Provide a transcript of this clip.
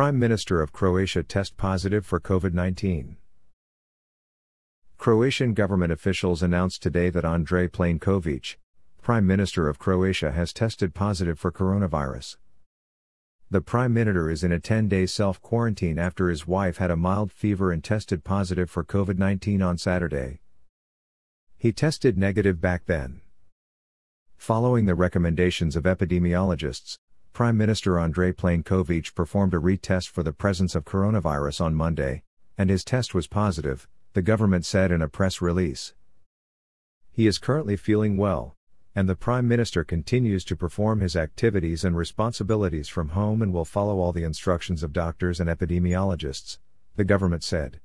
Prime Minister of Croatia test positive for COVID 19. Croatian government officials announced today that Andrej Plenković, Prime Minister of Croatia, has tested positive for coronavirus. The Prime Minister is in a 10 day self quarantine after his wife had a mild fever and tested positive for COVID 19 on Saturday. He tested negative back then. Following the recommendations of epidemiologists, Prime Minister Andrej Plenković performed a retest for the presence of coronavirus on Monday, and his test was positive, the government said in a press release. He is currently feeling well, and the Prime Minister continues to perform his activities and responsibilities from home and will follow all the instructions of doctors and epidemiologists, the government said.